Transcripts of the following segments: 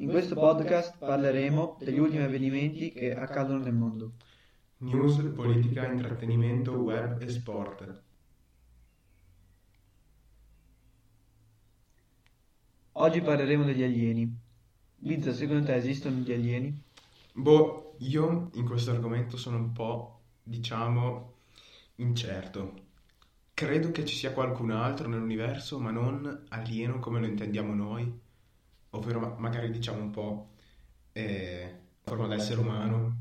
In questo podcast parleremo degli ultimi avvenimenti che accadono nel mondo. News, politica, intrattenimento, web e sport. Oggi parleremo degli alieni. Lizza, secondo te esistono gli alieni? Boh, io in questo argomento sono un po', diciamo, incerto. Credo che ci sia qualcun altro nell'universo, ma non alieno come lo intendiamo noi, ovvero ma- magari diciamo un po' eh, forma d'essere umano,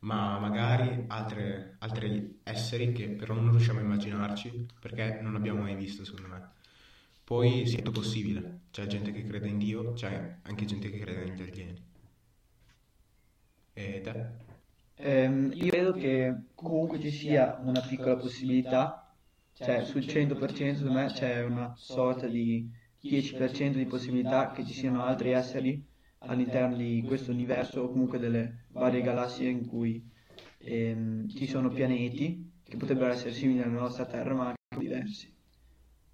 ma magari altre- altri esseri che però non riusciamo a immaginarci perché non abbiamo mai visto, secondo me. Poi sì, è tutto possibile, c'è gente che crede in Dio, c'è anche gente che crede negli alieni. E te? Ehm, io credo che comunque ci sia una piccola possibilità, cioè sul 100% secondo me c'è una sorta di 10% di possibilità che ci siano altri esseri all'interno di questo universo o comunque delle varie galassie in cui ehm, ci sono pianeti che potrebbero essere simili alla nostra Terra ma anche diversi.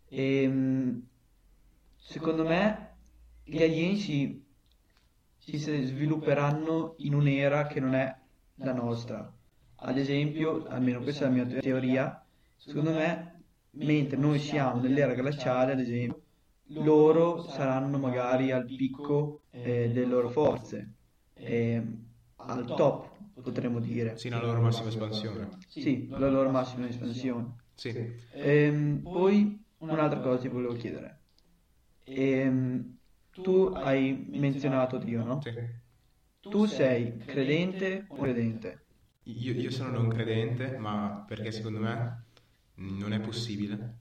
E, secondo me gli alieni si, si svilupperanno in un'era che non è la nostra. Ad esempio, almeno questa è la mia teoria, secondo me, mentre noi siamo nell'era glaciale, ad esempio, loro saranno magari al picco eh, delle loro forze, eh, al top, potremmo dire. Sì, la loro massima espansione. Sì, la loro massima espansione. Sì. Ehm, poi un'altra cosa ti volevo chiedere. Ehm, tu hai menzionato Dio, no? Sì. Tu sei credente o credente? Io, io sono non credente, ma perché secondo me non è possibile.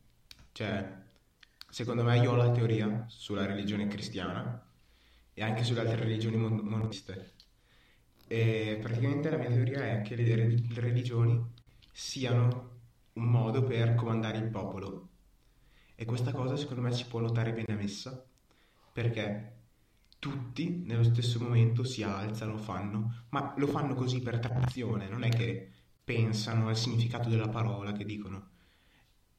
Cioè, secondo me io ho la teoria sulla religione cristiana e anche sulle altre religioni mon- monoteiste. E praticamente la mia teoria è che le, le religioni siano un modo per comandare il popolo. E questa cosa secondo me si può notare bene a messa, perché tutti nello stesso momento si alzano, fanno, ma lo fanno così per tradizione, non è che pensano al significato della parola che dicono,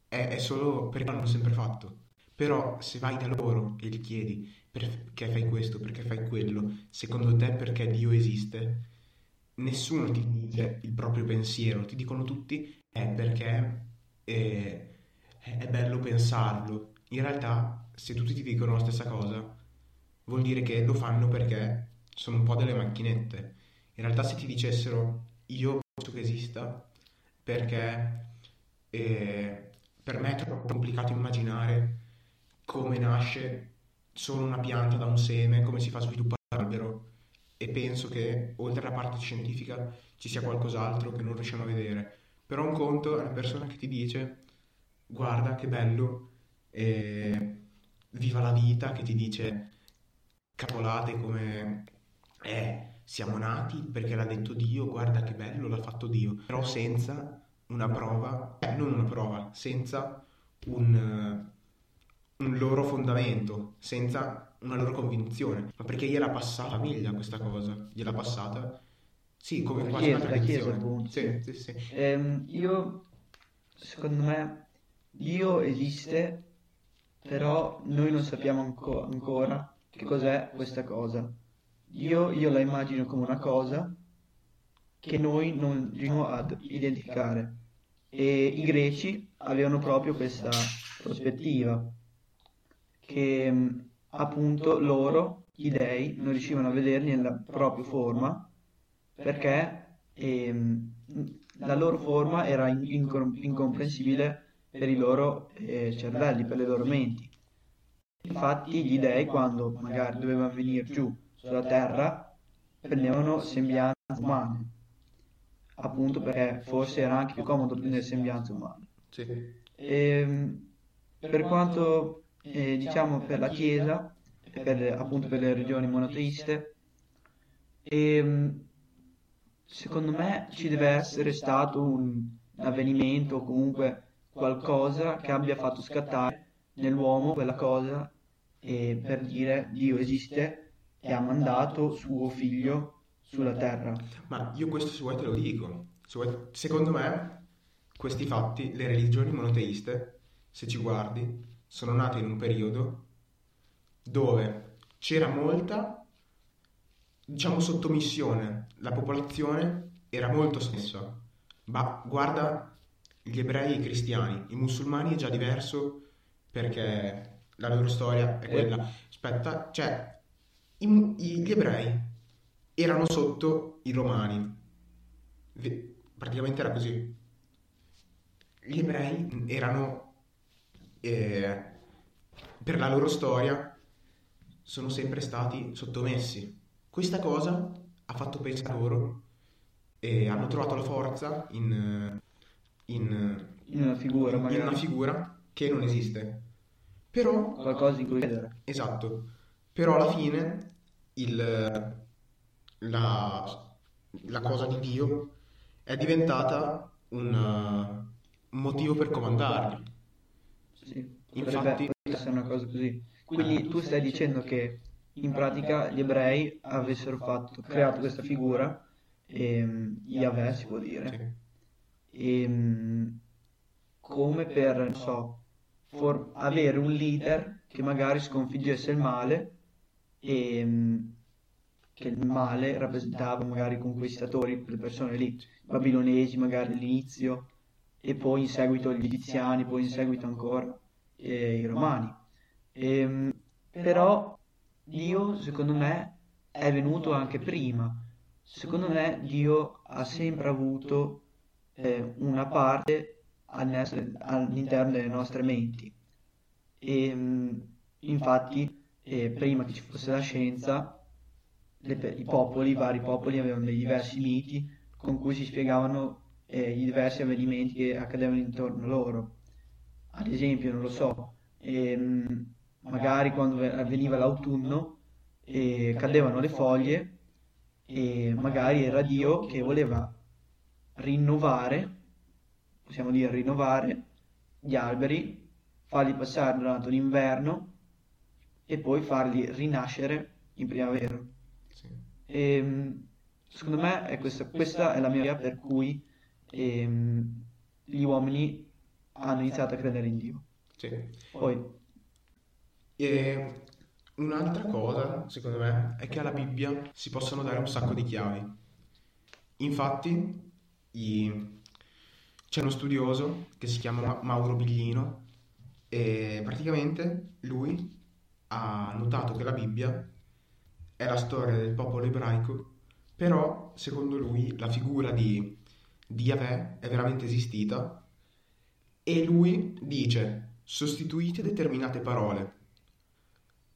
è, è solo perché l'hanno sempre fatto. Però se vai da loro e gli chiedi perché fai questo, perché fai quello, secondo te perché Dio esiste, nessuno ti dice il proprio pensiero, ti dicono tutti è perché eh, è bello pensarlo. In realtà, se tutti ti dicono la stessa cosa, vuol dire che lo fanno perché sono un po' delle macchinette. In realtà, se ti dicessero io penso che esista perché eh, per me è troppo complicato immaginare come nasce solo una pianta da un seme, come si fa a sviluppare l'albero. E penso che oltre alla parte scientifica ci sia qualcos'altro che non riusciamo a vedere. Però un conto è una persona che ti dice guarda che bello, eh, viva la vita, che ti dice cavolate come eh, siamo nati perché l'ha detto Dio, guarda che bello, l'ha fatto Dio, però senza una prova, non una prova, senza un, un loro fondamento, senza una loro convinzione, ma perché gliela passa la famiglia questa cosa, gliela passata, sì, come La quasi una Chiesa, la Chiesa, tradizione. appunto, Sì, sì. sì. Ehm, io, secondo me, Dio esiste, però noi non sappiamo anco- ancora che cos'è questa cosa. Dio, io la immagino come una cosa che noi non riusciamo ad identificare. E i greci avevano proprio questa prospettiva, che mh, appunto loro, gli dei, non riuscivano a vederli nella propria forma perché ehm, la loro forma era in- incom- incomprensibile per i loro eh, cervelli, per le loro menti. Infatti gli dei, quando magari dovevano venire giù sulla terra, prendevano sembianze umane, appunto perché forse era anche più comodo prendere sembianze umane. Sì. Ehm, per quanto eh, diciamo per la Chiesa, e per appunto per le religioni monoteiste, ehm, secondo me ci deve essere stato un avvenimento o comunque qualcosa che abbia fatto scattare nell'uomo quella cosa e per dire Dio esiste e ha mandato suo figlio sulla terra. Ma io questo se vuoi te lo dico. Se vuoi- Secondo me, questi fatti, le religioni monoteiste, se ci guardi, sono nate in un periodo dove c'era molta diciamo, sottomissione. La popolazione era molto stessa. Ma guarda gli ebrei e i cristiani, i musulmani è già diverso perché la loro storia è quella. Aspetta, cioè, i, gli ebrei erano sotto i romani. Praticamente era così. Gli ebrei erano, eh, per la loro storia, sono sempre stati sottomessi. Questa cosa ha fatto pensare loro e hanno trovato la forza in, in, in una figura, in una figura che non esiste. Però qualcosa in cui credere. Esatto. Però alla fine il, la, la cosa di Dio è diventata un, un motivo per comandarli. Sì, infatti essere una cosa così. Quindi tu stai dicendo che in pratica gli ebrei avessero fatto, creato questa figura, ehm, Yahweh si può dire, Sì. ehm, come per, non so, for- avere un leader che magari sconfiggesse il male e ehm, che il male rappresentava magari i conquistatori, quelle persone lì, i babilonesi magari all'inizio e poi in seguito gli egiziani, poi in seguito ancora eh, i romani. Ehm, però Dio, secondo me, è venuto anche prima. Secondo me Dio ha sempre avuto eh, una parte all'interno delle nostre menti. E, mh, infatti, eh, prima che ci fosse la scienza, le i popoli, i vari popoli avevano dei diversi miti con cui si spiegavano eh, i diversi avvenimenti che accadevano intorno a loro. Ad esempio, non lo so, ehm, magari quando ve- avveniva l'autunno eh, cadevano le foglie e magari era Dio che voleva rinnovare, possiamo dire rinnovare, gli alberi, farli passare durante l'inverno e poi farli rinascere in primavera. Sì. Ehm, secondo me è questa, questa è la mia idea per cui ehm, gli uomini hanno iniziato a credere in Dio. Sì. Poi, E un'altra cosa, secondo me, è che alla Bibbia si possono dare un sacco di chiavi. Infatti, i- c'è uno studioso che si chiama Ma- Mauro Biglino e praticamente lui ha notato che la Bibbia è la storia del popolo ebraico, però secondo lui la figura di, di Yahweh è veramente esistita e lui dice sostituite determinate parole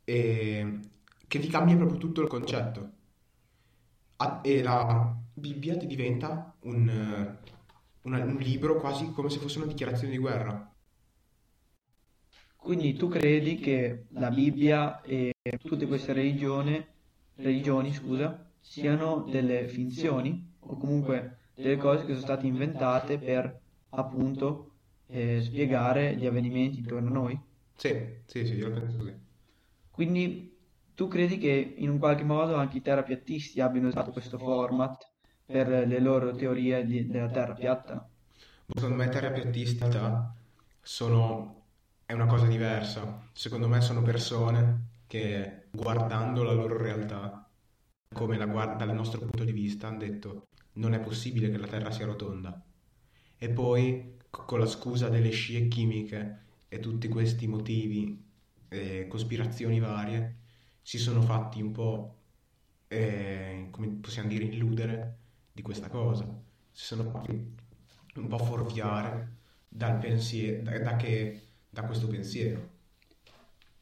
e che ti cambia proprio tutto il concetto. E la Bibbia ti diventa un, una- un libro quasi come se fosse una dichiarazione di guerra. quindi tu credi che la Bibbia e tutte queste religioni, religioni, scusa, siano delle finzioni o comunque delle cose che sono state inventate per appunto eh, spiegare gli avvenimenti intorno a noi? Sì, sì, sì, io penso così. Quindi tu credi che in un qualche modo anche i terapiattisti abbiano usato questo format per le loro teorie di- della Terra piatta? Secondo me terapeutista sono... è una cosa diversa. Secondo me sono persone che guardando la loro realtà, come la guarda dal nostro punto di vista, hanno detto non è possibile che la Terra sia rotonda. E poi con la scusa delle scie chimiche e tutti questi motivi e cospirazioni varie si sono fatti un po', eh, come possiamo dire, illudere di questa cosa. Si sono fatti un po' fuorviare dal pensiero, da, da che, da questo pensiero.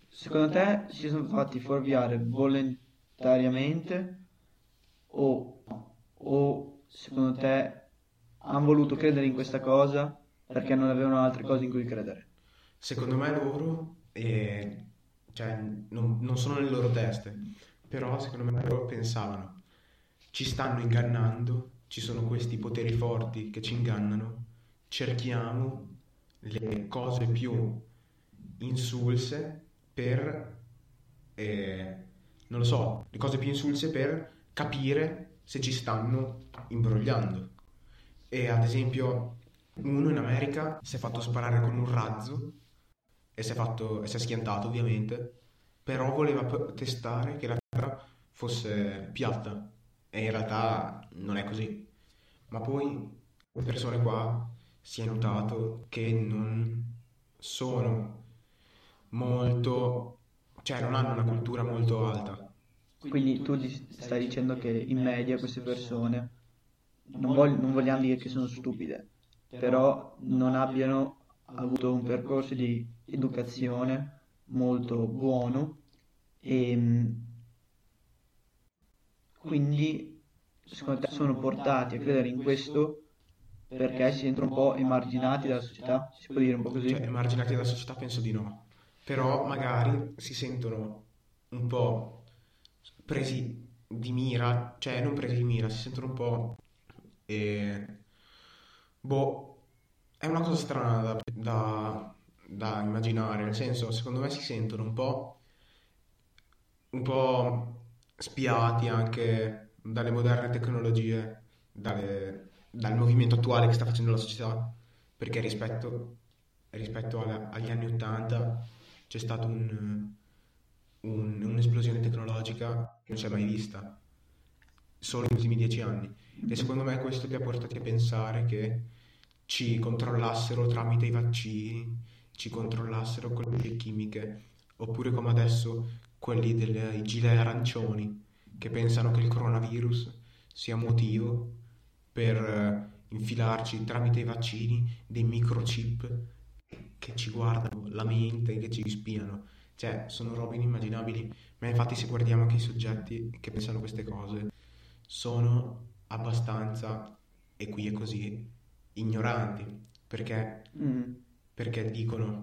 Secondo te si sono fatti fuorviare volontariamente o, o secondo te hanno voluto credere in questa cosa perché non avevano altre cose in cui credere? Secondo me loro, eh, cioè, non, non sono nelle loro teste, però secondo me loro pensavano, ci stanno ingannando, ci sono questi poteri forti che ci ingannano, cerchiamo le cose più insulse per, eh, non lo so, le cose più insulse per capire se ci stanno imbrogliando. E ad esempio uno in America si è fatto sparare con un razzo e si è fatto, e si è schiantato ovviamente, però voleva testare che la Terra fosse piatta e in realtà non è così. Ma poi le persone qua si è notato che non sono molto, cioè non hanno una cultura molto alta. Quindi tu stai dicendo che in media queste persone, non, vog- non vogliamo dire che sono stupide, però non abbiano avuto un percorso di educazione molto buono e mh, quindi secondo te sono portati a credere in questo perché si sentono un po' emarginati dalla società, si può dire un po' così? Cioè, emarginati dalla società penso di no, però magari si sentono un po' presi di mira, cioè non presi di mira, si sentono un po'... eh, boh, è una cosa strana da, da- da immaginare, nel senso, secondo me si sentono un po', un po' spiati anche dalle moderne tecnologie, dalle- dal movimento attuale che sta facendo la società, perché rispetto, rispetto alla- agli anni 80 c'è stata un- un- un'esplosione tecnologica che non si è mai vista, solo negli ultimi dieci anni. E secondo me questo li ha portati a pensare che ci controllassero tramite i vaccini, ci controllassero con le chimiche, oppure come adesso quelli dei gilet arancioni che pensano che il coronavirus sia motivo per eh, infilarci tramite i vaccini dei microchip che ci guardano la mente, che ci spiano. Cioè, sono robe inimmaginabili. Ma infatti se guardiamo anche i soggetti che pensano queste cose, sono abbastanza, e qui è così, ignoranti, perché, Mm, perché dicono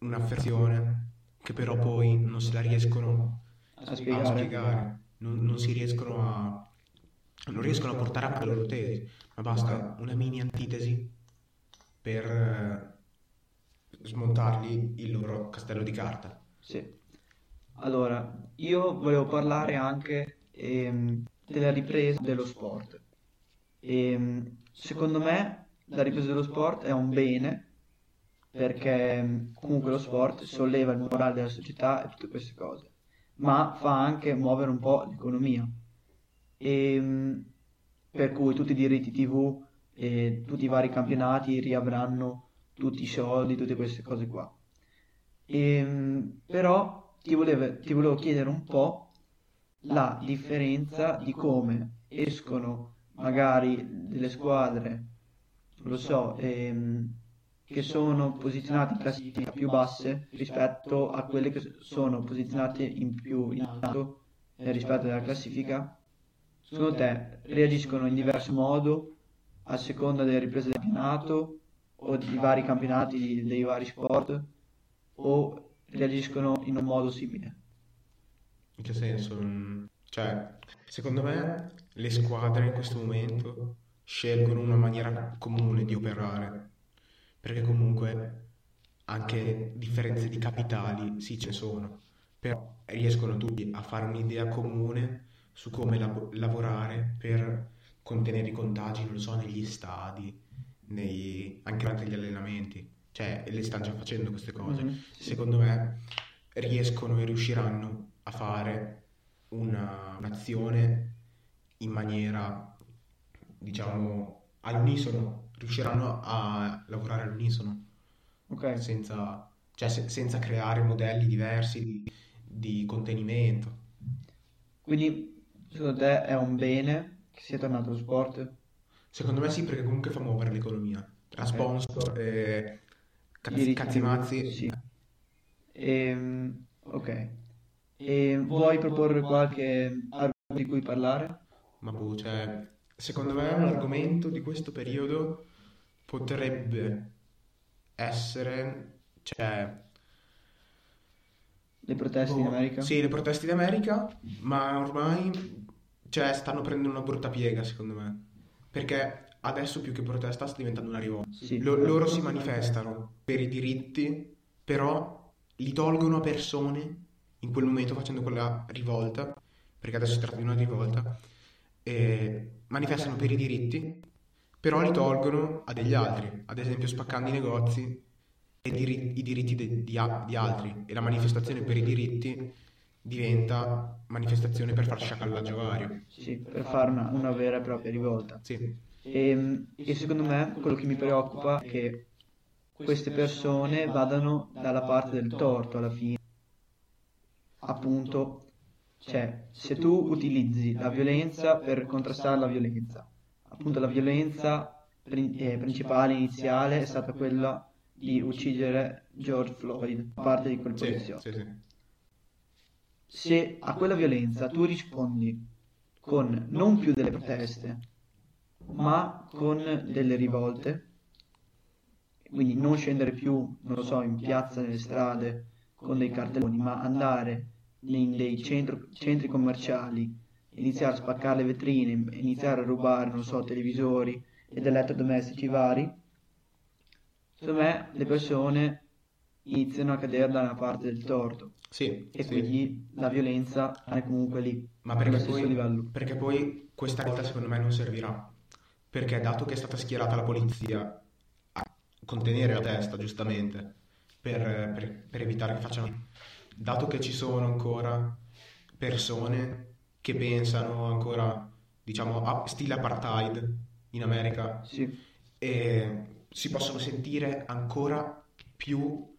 un'affermazione che però poi non se la riescono a a spiegare. spiegare, non, non si riescono a, non riescono a portare la loro tesi, ma basta una mini antitesi per eh, smontargli il loro castello di carta. Sì. Allora, io volevo parlare anche ehm, della ripresa dello sport. Ehm, secondo me la ripresa dello sport è un bene perché ehm, comunque lo sport solleva il morale della società e tutte queste cose, ma fa anche muovere un po' l'economia. Ehm, per cui tutti i diritti TV e tutti i vari campionati riavranno tutti i soldi, tutte queste cose qua. Ehm, però ti volevo, ti volevo chiedere un po' la differenza di come escono magari delle squadre, lo so, ehm, che sono posizionate in classifica più basse rispetto a quelle che sono posizionate in più in alto eh, rispetto alla classifica. Secondo te reagiscono in diverso modo a seconda delle riprese del campionato o di vari campionati dei vari sport o reagiscono in un modo simile? In che senso? Cioè, secondo me le squadre in questo momento scelgono una maniera comune di operare, perché comunque anche differenze di capitali sì ce sono, però riescono tutti a fare un'idea comune su come lavo- lavorare per contenere i contagi, non lo so, negli stadi, nei- anche durante gli allenamenti, cioè le stanno già facendo queste cose. Mhm. Secondo me riescono e riusciranno a fare una- un'azione in maniera, diciamo, all'unisono, riusciranno a lavorare all'unisono Ok, senza, cioè, se- senza creare modelli diversi di, di contenimento. quindi secondo te è un bene che sia tornato lo sport? Secondo me sì, perché comunque fa muovere l'economia. Tra sponsor e cazzi, cazzi mazzi. sì. Ehm, ok. E vuoi proporre qualche argomento di cui parlare? Ma boh, cioè, secondo me un argomento di questo periodo potrebbe essere, cioè, Le proteste in boh, America? sì, le proteste in America, ma ormai, cioè, stanno prendendo una brutta piega, secondo me, perché adesso più che protesta sta diventando una rivolta. Sì. Lo- loro si manifestano per i diritti, però li tolgono a persone in quel momento facendo quella rivolta, perché adesso si tratta di una rivolta, e manifestano per i diritti, però li tolgono a degli altri, ad esempio spaccando i negozi e diri- i diritti de- di, a- di altri. E la manifestazione per i diritti diventa manifestazione per far sciacallaggio vario. Sì, per fare una, una vera e propria rivolta. Sì, E, e secondo me quello che mi preoccupa è che queste persone vadano dalla parte del torto alla fine. Appunto, cioè, se tu utilizzi la violenza per contrastare la violenza, appunto la violenza prin- eh, principale, iniziale, è stata quella di uccidere George Floyd, parte di quel sì, poliziotto. sì, sì. Se a quella violenza tu rispondi con non più delle proteste, ma con delle rivolte, quindi non scendere più, non lo so, in piazza, nelle strade con dei cartelloni, ma andare dei centro- centri commerciali, iniziare a spaccare le vetrine, iniziare a rubare, non so, televisori ed elettrodomestici vari, secondo me le persone iniziano a cadere dalla parte del torto Sì, e sì. quindi la violenza è comunque lì, Ma perché poi, livello. perché poi questa volta secondo me non servirà. Perché dato che è stata schierata la polizia a contenere la testa, giustamente, per, per- per evitare che facciano... Dato che ci sono ancora persone che pensano ancora, diciamo, a stile apartheid in America Sì, e si possono sentire ancora più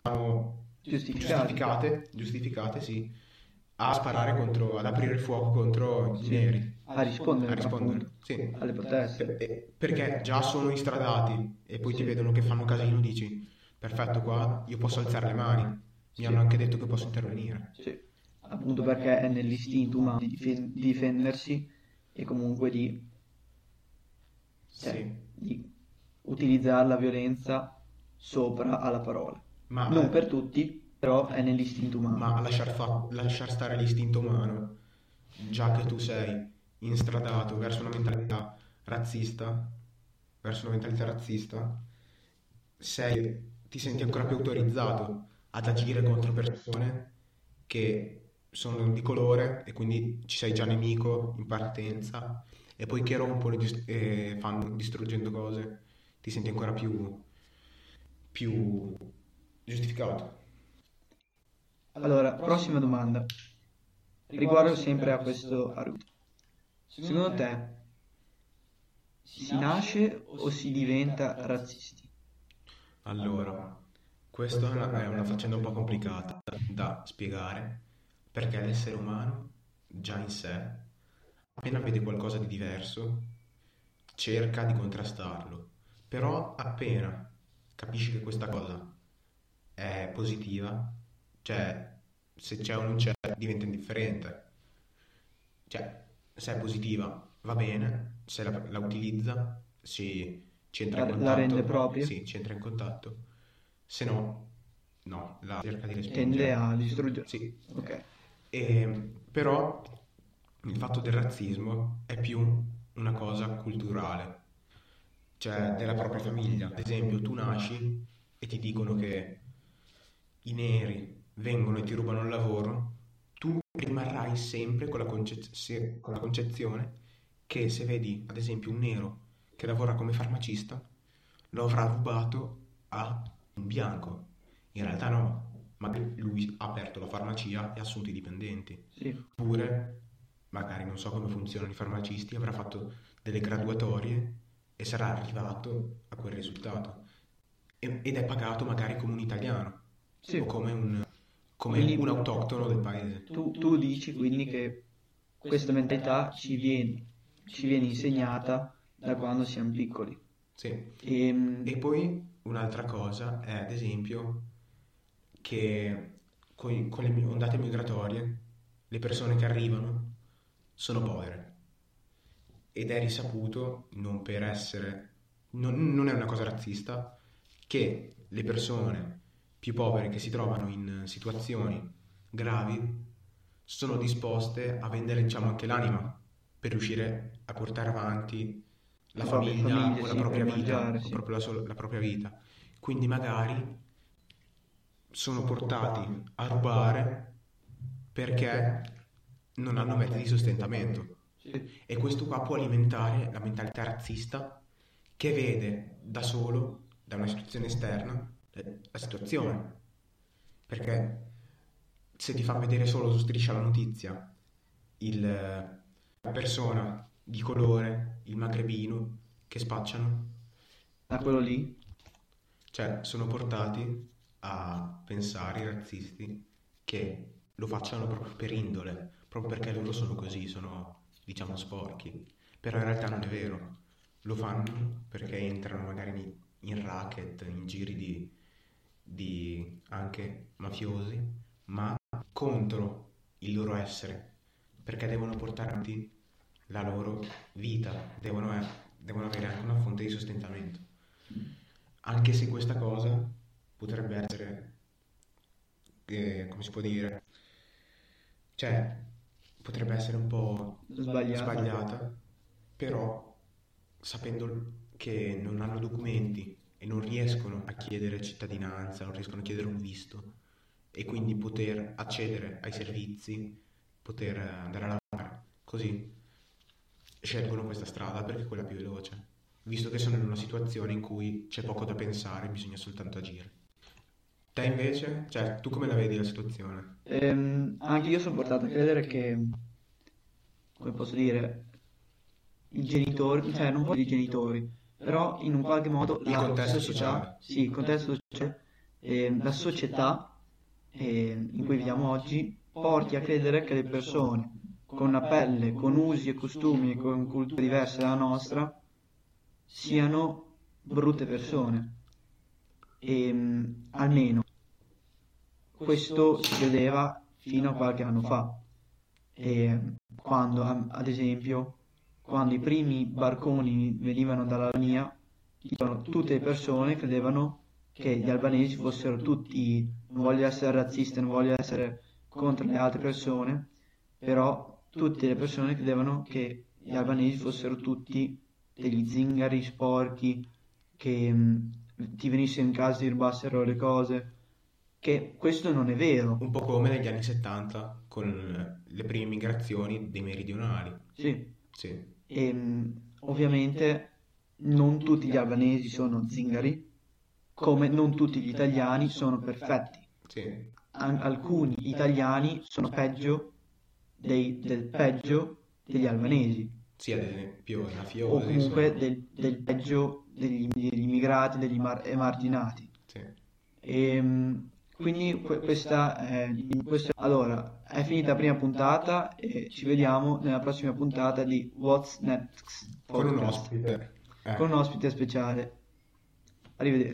diciamo, giustificate, giustificate, sì, a sparare contro, ad aprire il fuoco contro i Sì. neri, A rispondere, a rispondere, sì. alle proteste. Eh, Perché già sono instradati e poi ti Sì. vedono che fanno casino, dici, perfetto, qua io posso alzare le mani, mi Sì. hanno anche detto che posso intervenire. Sì, appunto perché è nell'istinto umano di difen- di difendersi e comunque di, cioè, Sì. di utilizzare la violenza sopra alla parola. Ma, Non per tutti, però è nell'istinto umano. ma lasciar, fa- lasciar stare l'istinto umano, già che tu sei instradato verso una mentalità razzista, verso una mentalità razzista, sei, ti senti ancora più autorizzato ad agire contro persone che sono di colore e quindi ci sei già nemico in partenza e poi che rompono e dis- e fanno distruggendo cose, ti senti ancora più, più giustificato. Allora, prossima domanda. Riguardo sempre a questo argomento. Secondo te si nasce o si diventa razzisti? Allora, questa è una, è una faccenda un po' complicata da spiegare perché l'essere umano già in sé, appena vede qualcosa di diverso, cerca di contrastarlo, però appena capisci che questa cosa è positiva, cioè se c'è o non c'è diventa indifferente, cioè se è positiva va bene, se la, la utilizza si ci entra in La- la contatto, rende propria? sì, ci entra in contatto, se no, no, la cerca di respingere. Tende a distruggere. Sì, Ok. e, però il fatto del razzismo è più una cosa culturale, cioè della propria famiglia. Ad esempio, tu nasci e ti dicono che i neri vengono e ti rubano il lavoro, tu rimarrai sempre con la, concez- con la concezione che se vedi, ad esempio, un nero che lavora come farmacista, lo avrà rubato a un bianco. In realtà no, magari lui ha aperto la farmacia e ha assunto i dipendenti. Sì, Oppure, magari non so come funzionano i farmacisti, avrà fatto delle graduatorie e sarà arrivato a quel risultato. E- ed è pagato magari come un italiano sì. o come un, come Quindi- un autoctono del paese. Tu, tu dici quindi che questa mentalità ci viene, ci viene insegnata da quando siamo piccoli. Sì. E, E poi un'altra cosa è, ad esempio, che coi- con, le ondate migratorie le persone che arrivano sono povere. Ed è risaputo, non per essere, non, non è una cosa razzista, che le persone più povere che si trovano in situazioni gravi sono disposte a vendere, diciamo, anche l'anima per riuscire a portare avanti la La famiglia famiglia, o la sì, propria vita, mangiare, sì. proprio la, sol- la propria vita. Quindi magari sono portati a rubare perché non hanno mezzi di sostentamento. sì, E questo qua può alimentare la mentalità razzista che vede da solo, da una situazione esterna, eh, la situazione. Perché se ti fa vedere solo su Striscia la notizia il, la persona di colore, il magrebino che spacciano, Da quello lì? cioè sono portati a pensare i razzisti che lo facciano proprio per indole, proprio perché loro sono così, sono diciamo sporchi. Però in realtà non è vero, lo fanno perché entrano magari in, in racket, in giri di, di anche mafiosi, ma contro il loro essere, perché devono portare avanti la loro vita, devono, eh, devono avere anche una fonte di sostentamento. Anche se questa cosa potrebbe essere, eh, come si può dire, cioè potrebbe essere un po' Sbagliata. sbagliata, però sapendo che non hanno documenti e non riescono a chiedere cittadinanza, non riescono a chiedere un visto e quindi poter accedere ai servizi, poter andare a lavorare, così scelgono questa strada perché è quella più veloce, visto che sono in una situazione in cui c'è poco da pensare, bisogna soltanto agire. Te invece, cioè, tu come la vedi la situazione? Ehm, anche io sono portato a credere che, come posso dire, i genitori, cioè non proprio i genitori, però in un qualche modo Il contesto società, sociale. sì, il contesto sociale, ehm, la società ehm, in cui viviamo oggi porti a credere che le persone con una pelle, con usi e costumi e con culture diverse dalla nostra siano brutte persone. Ehm, almeno questo si credeva fino a qualche anno fa. E quando, am- ad esempio, quando i primi barconi venivano dall'Albania, tutte le persone credevano che gli albanesi fossero tutti, non voglio essere razzista, non voglio essere contro le altre persone, però tutte le persone credevano che gli albanesi fossero tutti degli zingari sporchi, che mh, ti venissero in casa e ti rubassero le cose, che questo non è vero. Un po' come negli anni 70 con le prime migrazioni dei meridionali. Sì, Sì, e mh, ovviamente non tutti gli albanesi sono zingari, come non tutti gli italiani sono perfetti. sì, An- alcuni italiani sono peggio dei- del peggio degli albanesi, sì, ad esempio i o mafiosi. comunque sono- del, del peggio degli, degli immigrati, degli mar- emarginati. sì. E, mh, quindi que- questa è, questo- allora, è finita la prima puntata e ci vediamo nella prossima puntata di What's Next Con un Podcast ospite. Eh. con un ospite speciale. Arrivederci.